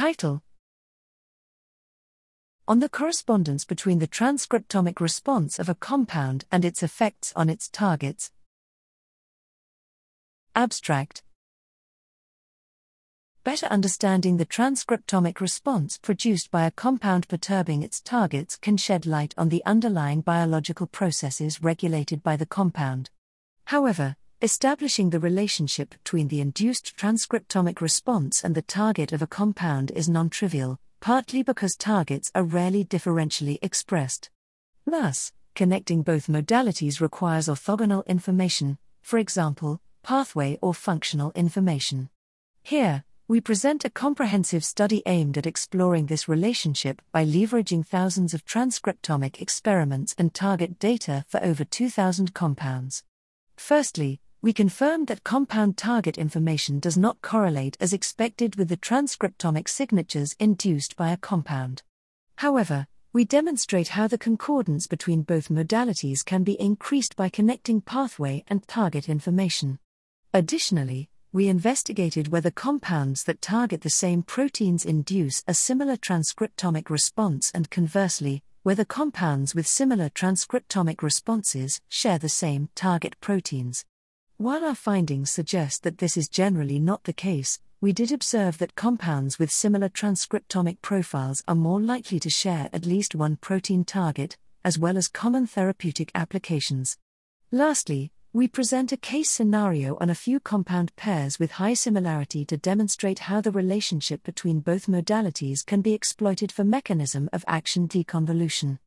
Title On the correspondence between the transcriptomic response of a compound and its effects on its targets. Abstract Better understanding the transcriptomic response produced by a compound perturbing its targets can shed light on the underlying biological processes regulated by the compound. However, establishing the relationship between the induced transcriptomic response and the target of a compound is non trivial, partly because targets are rarely differentially expressed. Thus, connecting both modalities requires orthogonal information, for example, pathway or functional information. Here, we present a comprehensive study aimed at exploring this relationship by leveraging thousands of transcriptomic experiments and target data for over 2,000 compounds. Firstly, we confirmed that compound target information does not correlate as expected with the transcriptomic signatures induced by a compound. However, we demonstrate how the concordance between both modalities can be increased by connecting pathway and target information. Additionally, we investigated whether compounds that target the same proteins induce a similar transcriptomic response and conversely, whether compounds with similar transcriptomic responses share the same target proteins. While our findings suggest that this is generally not the case, we did observe that compounds with similar transcriptomic profiles are more likely to share at least one protein target, as well as common therapeutic applications. Lastly, we present a case scenario on a few compound pairs with high similarity to demonstrate how the relationship between both modalities can be exploited for mechanism of action deconvolution.